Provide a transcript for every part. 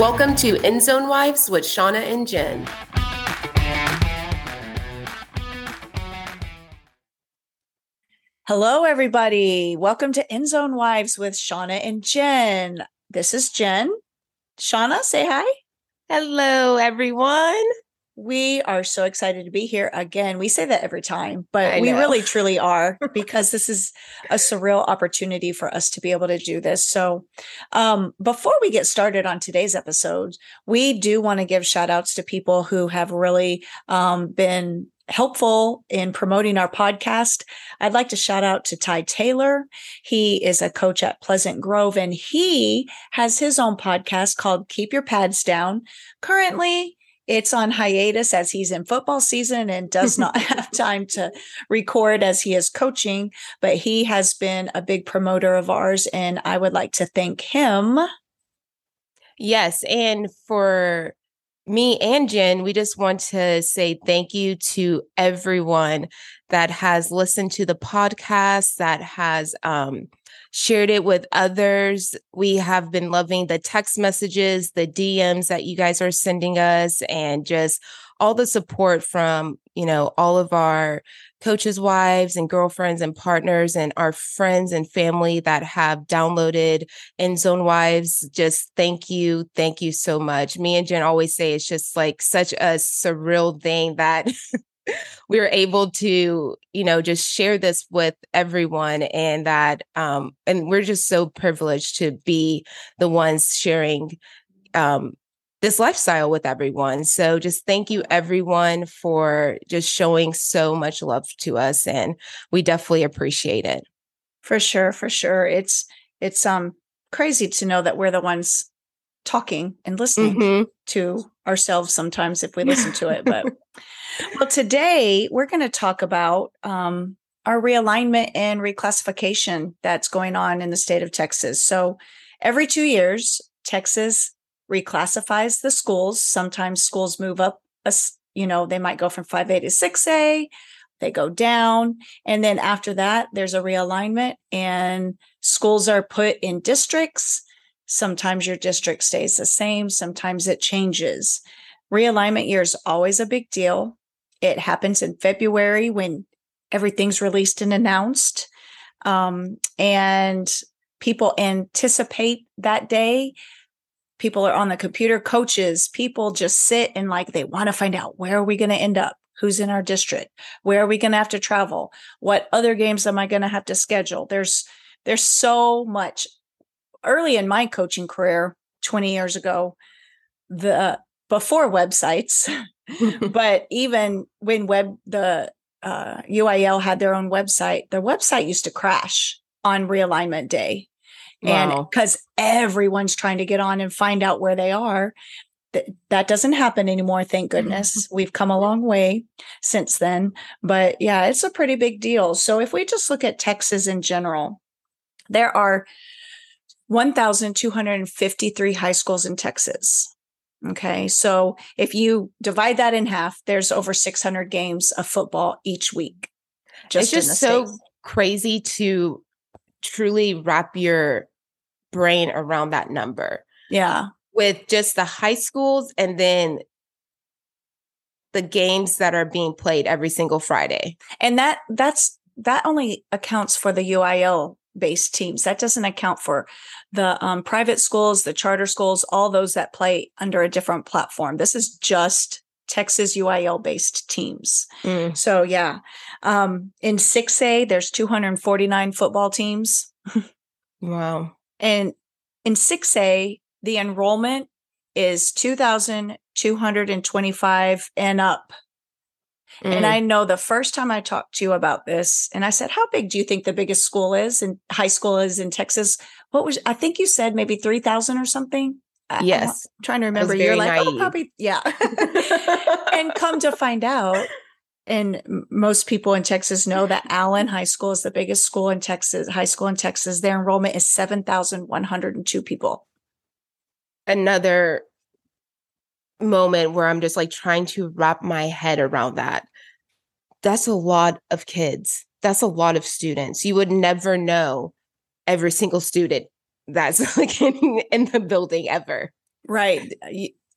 Welcome to End Zone Wives with Shawna and Jen. Hello, everybody. Welcome to End Zone Wives with Shawna and Jen. This is Jen. Shawna, say hi. Hello, everyone. We are so excited to be here again. We say that every time, but we really truly are because this is a surreal opportunity for us to be able to do this. So, um, before we get started on today's episode, we do want to give shout outs to people who have really um, been helpful in promoting our podcast. I'd like to shout out to Ty Taylor. He is a coach at Pleasant Grove and he has his own podcast called Keep Your Pads Down. Currently, it's on hiatus as he's in football season and does not have time to record as he is coaching, but he has been a big promoter of ours and I would like to thank him. Yes, and for me and Jen, we just want to say thank you to everyone that has listened to the podcast, that has um, shared it with others. We have been loving the text messages, the DMs that you guys are sending us, and just all the support from, you know, all of our coaches' wives and girlfriends and partners and our friends and family that have downloaded End Zone Wives. Just thank you. Thank you so much. Me and Jen always say it's just like such a surreal thing that we were able to you know just share this with everyone and that um and we're just so privileged to be the ones sharing um this lifestyle with everyone. So just thank you everyone for just showing so much love to us and we definitely appreciate it. For sure for sure. It's it's um crazy to know that we're the ones talking and listening mm-hmm. to ourselves sometimes if we listen to it but well, today we're going to talk about um, our realignment and reclassification that's going on in the state of Texas. So, every two years, Texas reclassifies the schools. Sometimes schools move up, a, you know, they might go from 5A to 6A, they go down. And then after that, there's a realignment and schools are put in districts. Sometimes your district stays the same, sometimes it changes. Realignment year is always a big deal. It happens in February when everything's released and announced. Um, and people anticipate that day. People are on the computer, coaches, people just sit and like they want to find out where are we going to end up? Who's in our district? Where are we going to have to travel? What other games am I going to have to schedule? There's there's so much early in my coaching career 20 years ago the before websites but even when web the uh, UIL had their own website, their website used to crash on realignment day. Wow. And because everyone's trying to get on and find out where they are, th- that doesn't happen anymore. Thank goodness. We've come a long way since then. But yeah, it's a pretty big deal. So if we just look at Texas in general, there are 1,253 high schools in Texas. Okay. So if you divide that in half, there's over 600 games of football each week. Just it's just so States. crazy to truly wrap your brain around that number. Yeah. With just the high schools and then the games that are being played every single Friday. And that that's that only accounts for the UIL based teams. That doesn't account for the um, private schools, the charter schools, all those that play under a different platform. This is just Texas UIL based teams. Mm. So yeah, um, in 6A, there's 249 football teams. wow. And in 6A, the enrollment is 2,225 and up. Mm. And I know the first time I talked to you about this, and I said, How big do you think the biggest school is and high school is in Texas? What was, I think you said maybe 3,000 or something. Yes. I'm trying to remember. You're like, oh, probably, yeah. and come to find out, and most people in Texas know that Allen High School is the biggest school in Texas, high school in Texas. Their enrollment is 7,102 people. Another moment where I'm just like trying to wrap my head around that. That's a lot of kids. That's a lot of students. You would never know every single student that's like in, in the building ever. Right.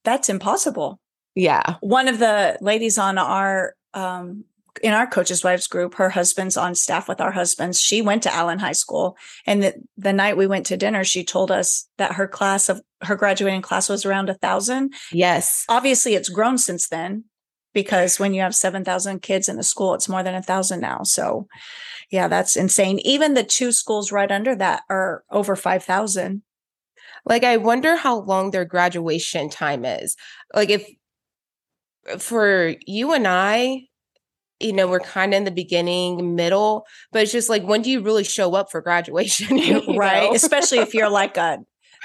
That's impossible. Yeah. One of the ladies on our um in our coaches wives group her husband's on staff with our husbands. She went to allen high school and the, the night we went to dinner she told us that her class of her graduating class was around a thousand. Yes. Obviously it's grown since then because when you have 7000 kids in a school it's more than a thousand now. So yeah that's insane. Even the two schools right under that are over 5000 like i wonder how long their graduation time is. Like if for you and I, you know, we're kind of in the beginning, middle, but it's just like, when do you really show up for graduation? right. Know? Especially if you're like a,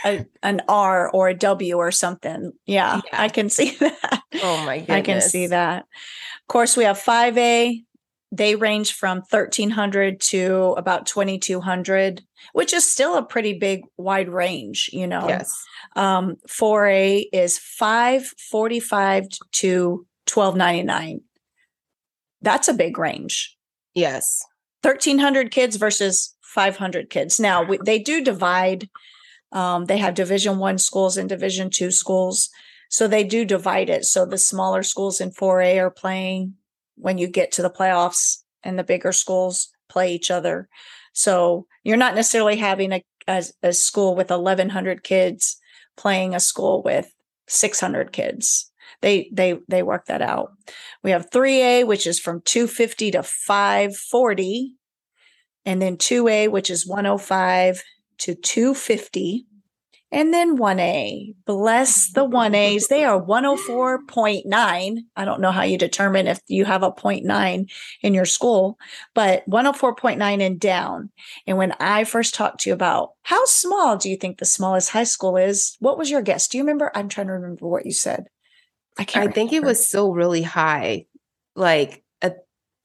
a, an R or a W or something. Yeah, yeah, I can see that. Oh my goodness. I can see that. Of course, we have 5A. They range from 1300 to about 2200, which is still a pretty big wide range, you know. Yes. Um, 4A is 545 to 1299. That's a big range. Yes. 1300 kids versus 500 kids. Now we, they do divide. Um, they have division one schools and division two schools. So they do divide it. So the smaller schools in 4A are playing when you get to the playoffs and the bigger schools play each other. So you're not necessarily having a, a, a school with 1100 kids playing a school with 600 kids. They they they work that out. We have 3A which is from 250 to 540 and then 2A which is 105 to 250 and then 1A, bless the 1As. They are 104.9. I don't know how you determine if you have a 0.9 in your school, but 104.9 and down. And when I first talked to you about how small do you think the smallest high school is, what was your guess? Do you remember? I'm trying to remember what you said. I can't. I think it was still really high, like a,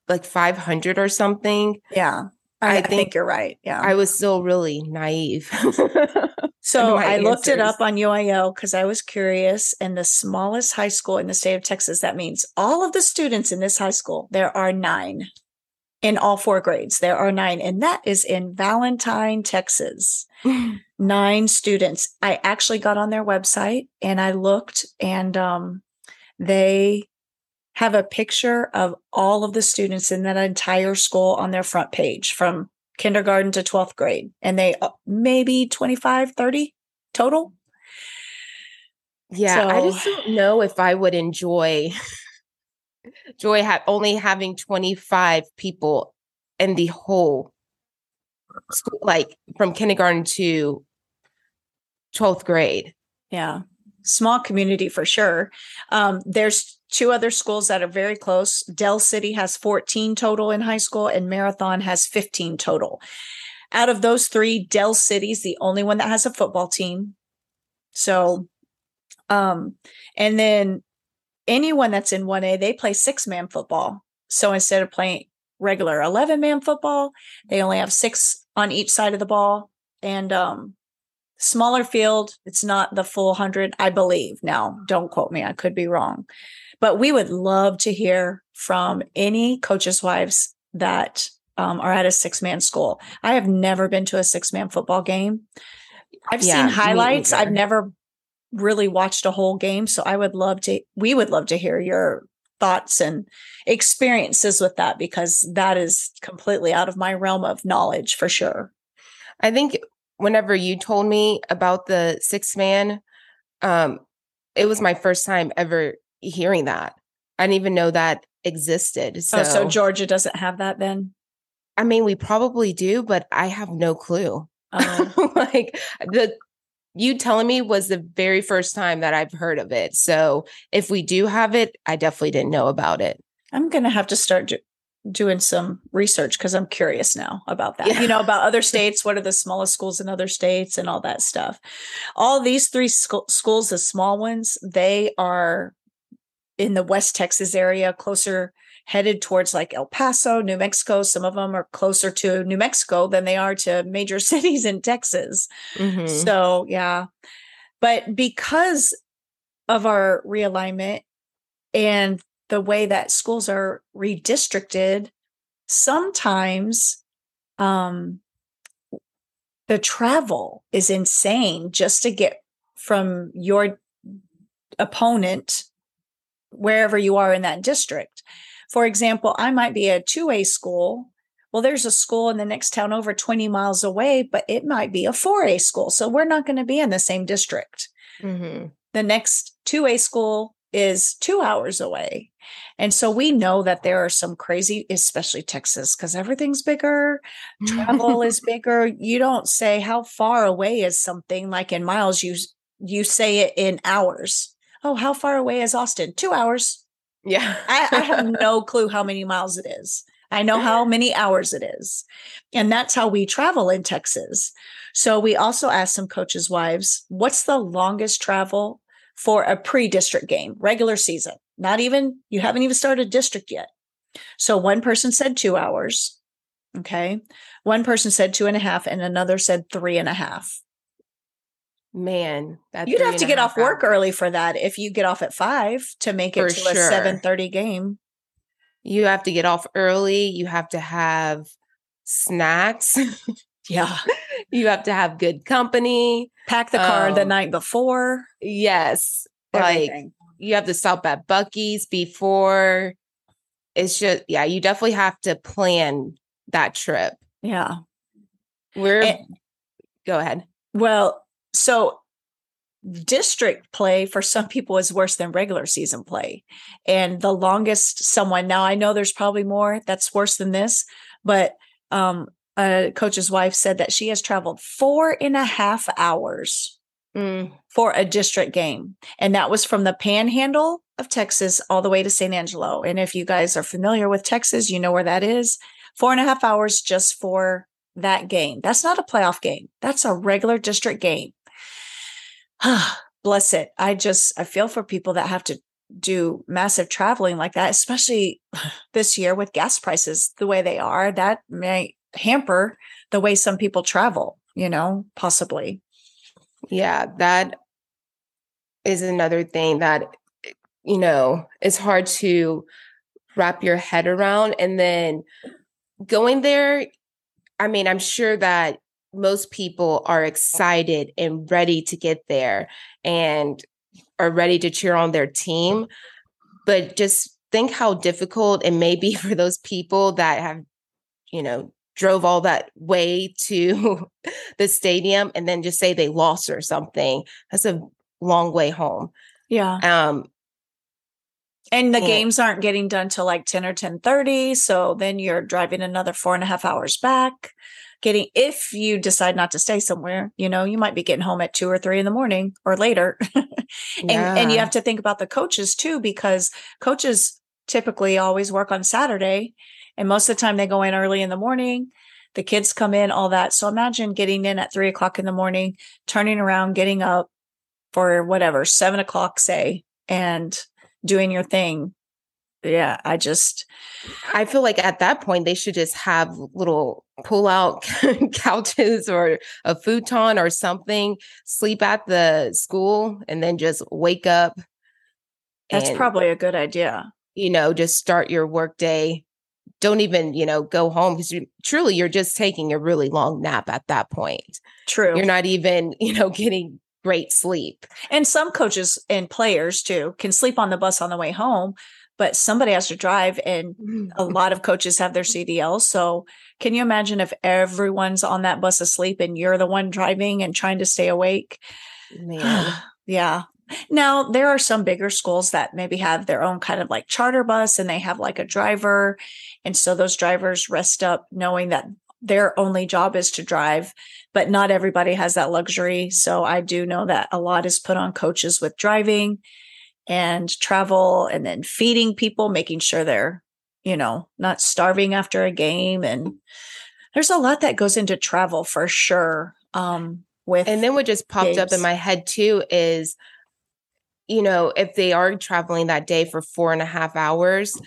like 500 or something. Yeah. I, I, think, I think you're right. Yeah. I was still really naive. So I answers. looked it up on UIL because I was curious. And the smallest high school in the state of Texas, that means all of the students in this high school, there are nine in all four grades. There are nine, and that is in Valentine, Texas. nine students. I actually got on their website and I looked, and um, they have a picture of all of the students in that entire school on their front page from kindergarten to 12th grade and they uh, maybe 25 30 total. Yeah so, i just don't know if i would enjoy joy ha- only having 25 people in the whole school like from kindergarten to 12th grade. Yeah small community for sure um, there's two other schools that are very close. Dell City has 14 total in high school, and Marathon has 15 total. Out of those three, Dell City's the only one that has a football team. So, um, and then anyone that's in 1A, they play six man football. So instead of playing regular 11 man football, they only have six on each side of the ball. And um, smaller field, it's not the full 100, I believe. Now, don't quote me, I could be wrong. But we would love to hear from any coaches' wives that um, are at a six man school. I have never been to a six man football game. I've yeah, seen highlights. I've never really watched a whole game. So I would love to, we would love to hear your thoughts and experiences with that because that is completely out of my realm of knowledge for sure. I think whenever you told me about the six man, um, it was my first time ever hearing that. I didn't even know that existed. So, oh, so Georgia doesn't have that then? I mean, we probably do, but I have no clue. Um, like the you telling me was the very first time that I've heard of it. So if we do have it, I definitely didn't know about it. I'm going to have to start doing some research because I'm curious now about that. Yeah. You know, about other states, what are the smallest schools in other states and all that stuff. All these three sc- schools, the small ones, they are in the West Texas area, closer headed towards like El Paso, New Mexico. Some of them are closer to New Mexico than they are to major cities in Texas. Mm-hmm. So, yeah. But because of our realignment and the way that schools are redistricted, sometimes um, the travel is insane just to get from your opponent wherever you are in that district. For example, I might be a 2A school. Well, there's a school in the next town over 20 miles away, but it might be a 4A school. So we're not going to be in the same district. Mm-hmm. The next 2A school is two hours away. And so we know that there are some crazy, especially Texas, because everything's bigger, travel is bigger. You don't say how far away is something like in miles, you you say it in hours. Oh, how far away is Austin? Two hours. Yeah. I, I have no clue how many miles it is. I know how many hours it is. And that's how we travel in Texas. So we also asked some coaches' wives, what's the longest travel for a pre district game, regular season? Not even, you haven't even started district yet. So one person said two hours. Okay. One person said two and a half, and another said three and a half. Man, you'd have to get off hours. work early for that if you get off at five to make it for to sure. a seven thirty game. You have to get off early. You have to have snacks. yeah. You have to have good company. Pack the car um, the night before. Yes. Everything. Like you have to stop at Buc-ee's before. It's just, yeah, you definitely have to plan that trip. Yeah. We're, go ahead. Well, so district play for some people is worse than regular season play. And the longest someone, now I know there's probably more that's worse than this, but um, a coach's wife said that she has traveled four and a half hours mm. for a district game. And that was from the panhandle of Texas all the way to San Angelo. And if you guys are familiar with Texas, you know where that is. Four and a half hours just for that game. That's not a playoff game. That's a regular district game. bless it. I just, I feel for people that have to do massive traveling like that, especially this year with gas prices the way they are. That may hamper the way some people travel, you know, possibly. Yeah, that is another thing that, you know, is hard to wrap your head around. And then going there, I mean, I'm sure that most people are excited and ready to get there and are ready to cheer on their team. But just think how difficult it may be for those people that have, you know, drove all that way to the stadium and then just say they lost or something. That's a long way home. Yeah. Um and the and, games aren't getting done till like 10 or 10 30. So then you're driving another four and a half hours back getting if you decide not to stay somewhere you know you might be getting home at two or three in the morning or later and yeah. and you have to think about the coaches too because coaches typically always work on saturday and most of the time they go in early in the morning the kids come in all that so imagine getting in at three o'clock in the morning turning around getting up for whatever seven o'clock say and doing your thing yeah, I just I feel like at that point they should just have little pull out couches or a futon or something, sleep at the school and then just wake up. That's and, probably a good idea. You know, just start your work day. Don't even, you know, go home because you, truly you're just taking a really long nap at that point. True. You're not even, you know, getting great sleep. And some coaches and players too can sleep on the bus on the way home but somebody has to drive and mm-hmm. a lot of coaches have their CDL So can you imagine if everyone's on that bus asleep and you're the one driving and trying to stay awake? Man. yeah. Now, there are some bigger schools that maybe have their own kind of like charter bus and they have like a driver. And so those drivers rest up knowing that their only job is to drive, but not everybody has that luxury. So I do know that a lot is put on coaches with driving and travel and then feeding people, making sure they're, you know, not starving after a game. And there's a lot that goes into travel for sure. Um, with and then what just popped games. up in my head too is, you know, if they are traveling that day for four and a half hours,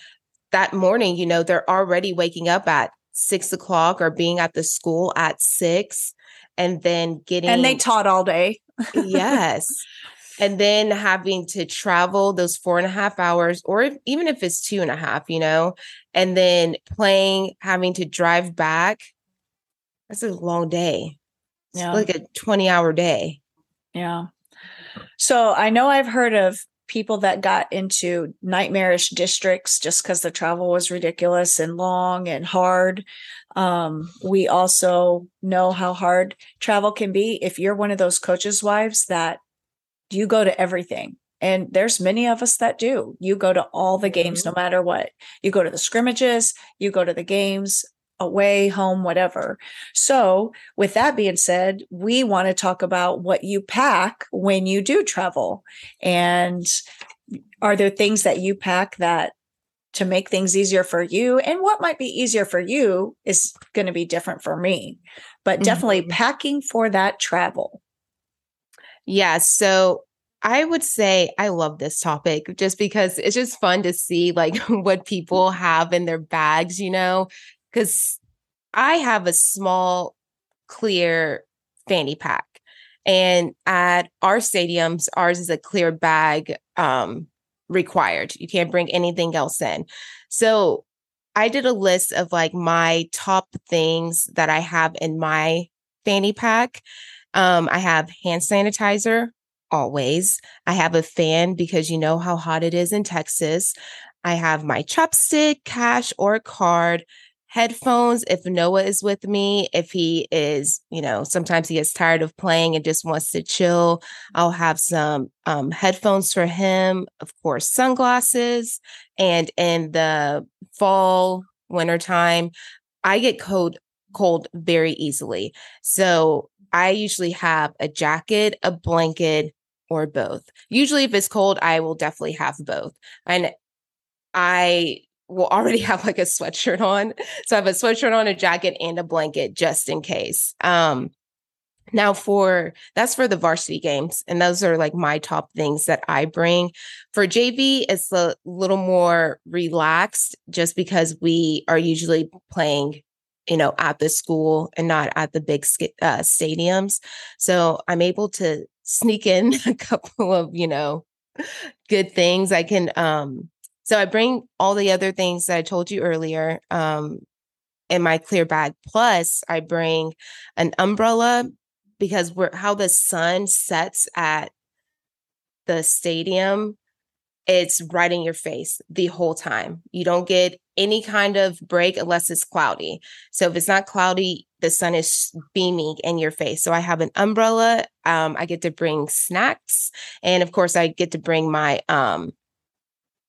that morning, you know, they're already waking up at six o'clock or being at the school at six and then getting and they taught all day yes and then having to travel those four and a half hours, or if, even if it's two and a half, you know, and then playing, having to drive back. That's a long day. Yeah. It's like a 20 hour day. Yeah. So I know I've heard of people that got into nightmarish districts just because the travel was ridiculous and long and hard. Um, we also know how hard travel can be if you're one of those coaches' wives that you go to everything. And there's many of us that do. You go to all the games mm-hmm. no matter what. You go to the scrimmages, you go to the games, away, home, whatever. So, with that being said, we want to talk about what you pack when you do travel. And are there things that you pack that to make things easier for you? And what might be easier for you is going to be different for me, but definitely mm-hmm. packing for that travel. Yeah. So, I would say I love this topic just because it's just fun to see like what people have in their bags, you know, because I have a small, clear fanny pack. And at our stadiums, ours is a clear bag um, required. You can't bring anything else in. So I did a list of like my top things that I have in my fanny pack. Um, I have hand sanitizer, always. I have a fan because you know how hot it is in Texas. I have my chapstick, cash, or card headphones if Noah is with me. If he is, you know, sometimes he gets tired of playing and just wants to chill, I'll have some um, headphones for him. Of course, sunglasses. And in the fall, wintertime, I get cold cold very easily. So I usually have a jacket, a blanket, or both. Usually, if it's cold, I will definitely have both. And I will already have like a sweatshirt on. So I have a sweatshirt on, a jacket, and a blanket just in case. Um, now for that's for the varsity games, and those are like my top things that I bring. For JV, it's a little more relaxed just because we are usually playing, you know, at the school and not at the big uh, stadiums. So I'm able to sneak in a couple of, you know, good things. I can um so I bring all the other things that I told you earlier um, in my clear bag. Plus, I bring an umbrella because we're how the sun sets at the stadium. It's right in your face the whole time. You don't get any kind of break unless it's cloudy. So if it's not cloudy, the sun is beaming in your face. So I have an umbrella. Um, I get to bring snacks, and of course, I get to bring my um,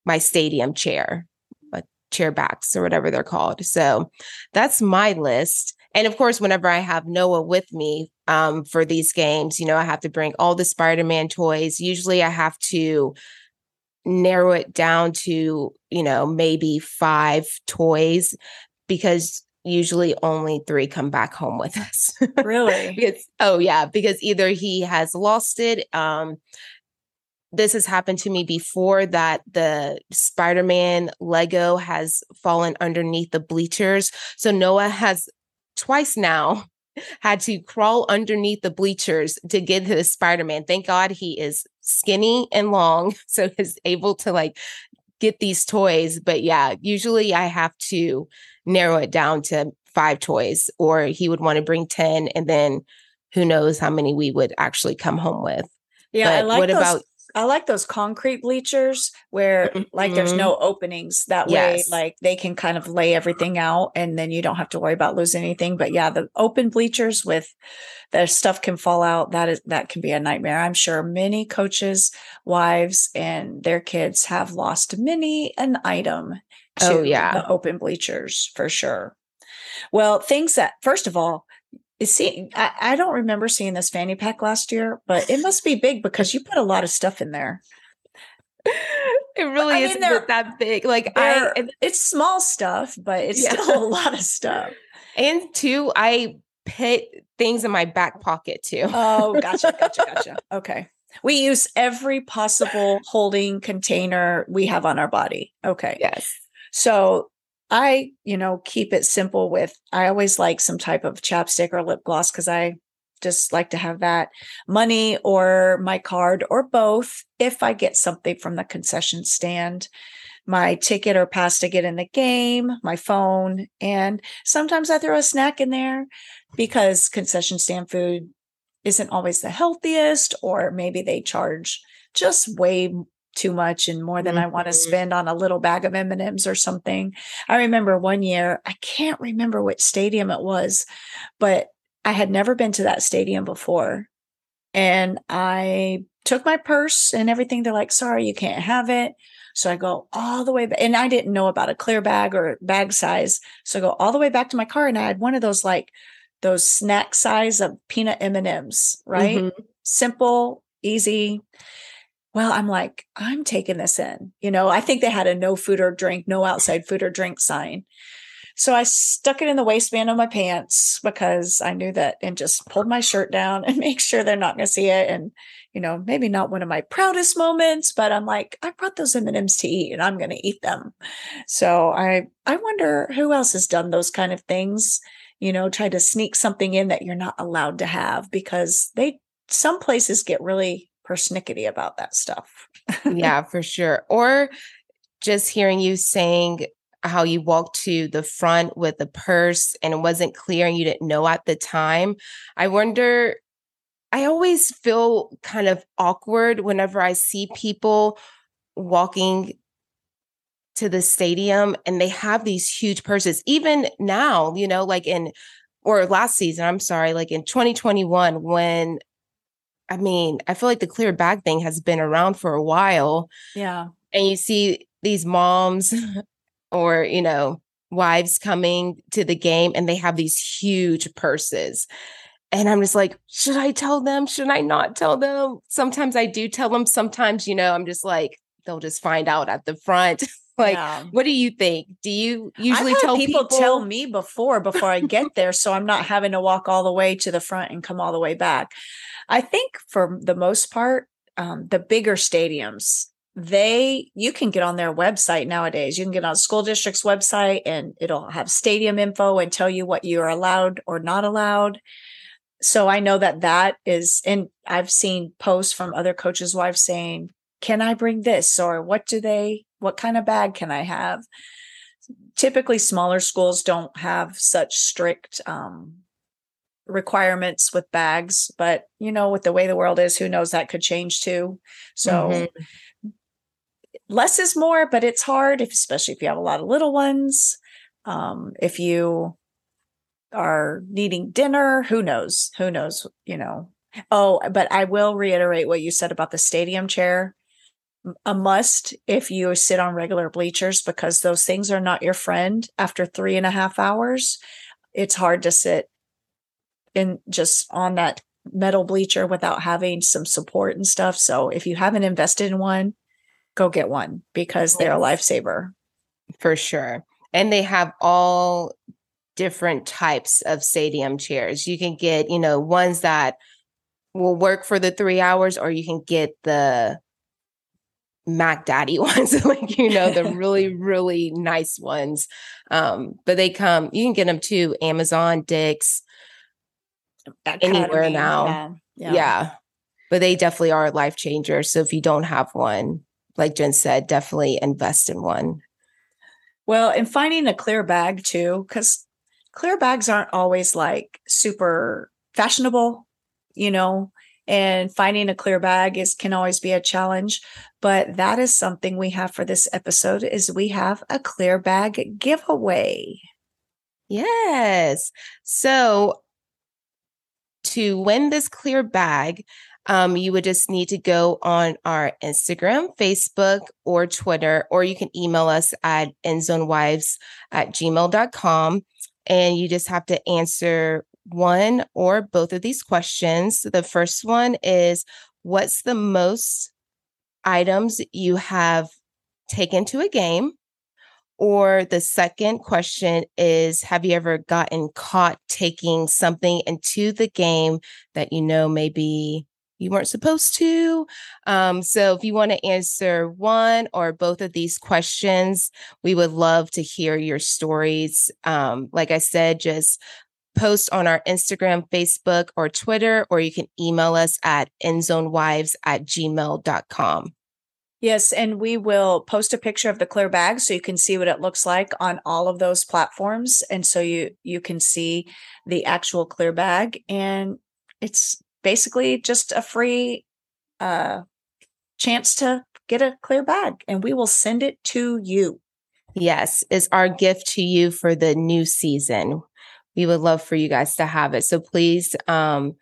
my stadium chair, like chair backs or whatever they're called. So that's my list. And of course, whenever I have Noah with me um, for these games, you know, I have to bring all the Spider Man toys. Usually I have to narrow it down to, you know, maybe five toys because usually only three come back home with us. Really? because, oh, yeah, because either he has lost it. Um, this has happened to me before that the Spider-Man Lego has fallen underneath the bleachers. So Noah has twice now had to crawl underneath the bleachers to get to the Spider-Man. Thank God he is skinny and long, so he's able to like get these toys. But yeah, usually I have to narrow it down to five toys, or he would want to bring 10, and then who knows how many we would actually come home with. Yeah, but I like what those, about I like those concrete bleachers where mm-hmm. like there's mm-hmm. no openings. That yes. way, like they can kind of lay everything out and then you don't have to worry about losing anything. But yeah, the open bleachers with the stuff can fall out. That is that can be a nightmare. I'm sure many coaches, wives, and their kids have lost many an item to oh, yeah. the open bleachers for sure. Well, things that first of all, See, I, I don't remember seeing this fanny pack last year, but it must be big because you put a lot of stuff in there. It really isn't that big. Like I, it's small stuff, but it's yeah. still a lot of stuff. And two, I put things in my back pocket too. Oh, gotcha, gotcha, gotcha. Okay. We use every possible holding container we have on our body. Okay. Yes. So I, you know, keep it simple with I always like some type of chapstick or lip gloss because I just like to have that money or my card or both if I get something from the concession stand. My ticket or pass to get in the game, my phone, and sometimes I throw a snack in there because concession stand food isn't always the healthiest, or maybe they charge just way too much and more than mm-hmm. I want to spend on a little bag of M&Ms or something. I remember one year, I can't remember which stadium it was, but I had never been to that stadium before. And I took my purse and everything. They're like, sorry, you can't have it. So I go all the way back, and I didn't know about a clear bag or bag size. So I go all the way back to my car and I had one of those like those snack size of peanut M&Ms, right? Mm-hmm. Simple, easy. Well, I'm like, I'm taking this in. You know, I think they had a no food or drink, no outside food or drink sign. So I stuck it in the waistband of my pants because I knew that and just pulled my shirt down and make sure they're not going to see it. And, you know, maybe not one of my proudest moments, but I'm like, I brought those M&Ms to eat and I'm going to eat them. So I, I wonder who else has done those kind of things, you know, try to sneak something in that you're not allowed to have because they, some places get really persnickety about that stuff. yeah, for sure. Or just hearing you saying how you walked to the front with the purse and it wasn't clear and you didn't know at the time. I wonder, I always feel kind of awkward whenever I see people walking to the stadium and they have these huge purses. Even now, you know, like in, or last season, I'm sorry, like in 2021, when I mean, I feel like the clear bag thing has been around for a while. Yeah. And you see these moms or, you know, wives coming to the game and they have these huge purses. And I'm just like, should I tell them? Should I not tell them? Sometimes I do tell them. Sometimes, you know, I'm just like, they'll just find out at the front. like, yeah. what do you think? Do you usually tell people, people tell me before before I get there, so I'm not having to walk all the way to the front and come all the way back? I think for the most part, um, the bigger stadiums, they you can get on their website nowadays you can get on school district's website and it'll have stadium info and tell you what you're allowed or not allowed so i know that that is and i've seen posts from other coaches wives saying can i bring this or what do they what kind of bag can i have typically smaller schools don't have such strict um, requirements with bags but you know with the way the world is who knows that could change too so mm-hmm less is more, but it's hard, if, especially if you have a lot of little ones. Um, if you are needing dinner, who knows? Who knows? You know. Oh, but I will reiterate what you said about the stadium chair. A must if you sit on regular bleachers because those things are not your friend after three and a half hours. It's hard to sit in just on that metal bleacher without having some support and stuff. So if you haven't invested in one, go get one because they're a lifesaver. For sure. And they have all different types of stadium chairs. You can get, you know, ones that will work for the three hours, or you can get the Mac Daddy ones, like, you know, the really, really nice ones. Um, but they come, you can get them to Amazon, Dick's, Academy, anywhere now. Yeah, yeah. yeah. But they definitely are a life changer. So if you don't have one, like Jen said, definitely invest in one. Well, and finding a clear bag too, because clear bags aren't always like super fashionable, you know, and finding a clear bag is can always be a challenge but that is something we have for this episode is we have a clear bag giveaway yes so to win this clear bag um, you would just need to go on our Instagram, Facebook, or Twitter, or you can email us at endzonewives at gmail.com. And you just have to answer one or both of these questions. The first one is What's the most items you have taken to a game? Or the second question is Have you ever gotten caught taking something into the game that you know maybe you weren't supposed to. Um, so if you want to answer one or both of these questions, we would love to hear your stories. Um, like I said, just post on our Instagram, Facebook, or Twitter, or you can email us at endzonewives at gmail.com. Yes, and we will post a picture of the clear bag so you can see what it looks like on all of those platforms and so you you can see the actual clear bag and it's basically just a free uh, chance to get a clear bag and we will send it to you. Yes, is our gift to you for the new season. We would love for you guys to have it. So please um,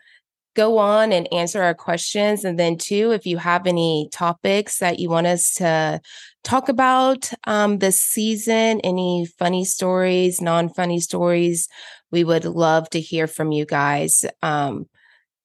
go on and answer our questions. And then, too, if you have any topics that you want us to talk about um, this season, any funny stories, non funny stories, we would love to hear from you guys. Um,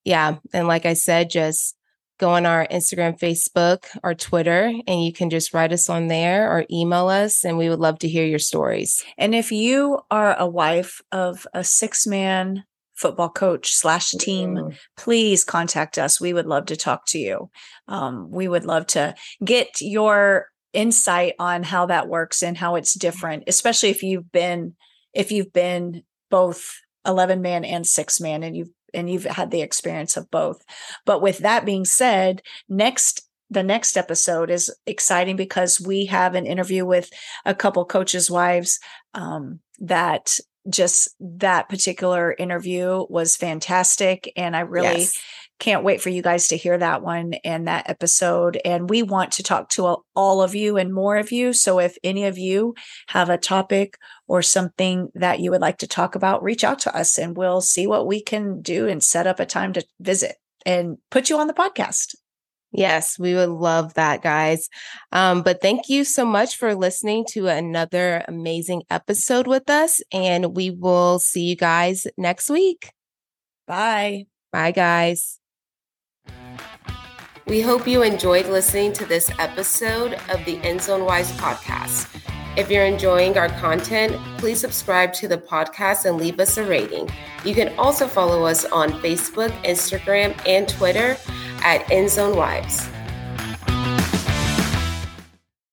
yeah. And like I said, just go on our Instagram, Facebook, or Twitter, and you can just write us on there or email us, and we would love to hear your stories. And if you are a wife of a six man football coach slash team, mm. please contact us. We would love to talk to you. Um, we would love to get your insight on how that works and how it's different, especially if you've been if you've been both 11 man and six man and you've and you've had the experience of both. But with that being said, next the next episode is exciting because we have an interview with a couple coaches' wives um, that just that particular interview was fantastic. And I really yes. Can't wait for you guys to hear that one and that episode. And we want to talk to all of you and more of you. So if any of you have a topic or something that you would like to talk about, reach out to us and we'll see what we can do and set up a time to visit and put you on the podcast. Yes, we would love that, guys. Um, but thank you so much for listening to another amazing episode with us. And we will see you guys next week. Bye. Bye, guys. We hope you enjoyed listening to this episode of the Endzone Wives podcast. If you're enjoying our content, please subscribe to the podcast and leave us a rating. You can also follow us on Facebook, Instagram, and Twitter at Endzone Wives.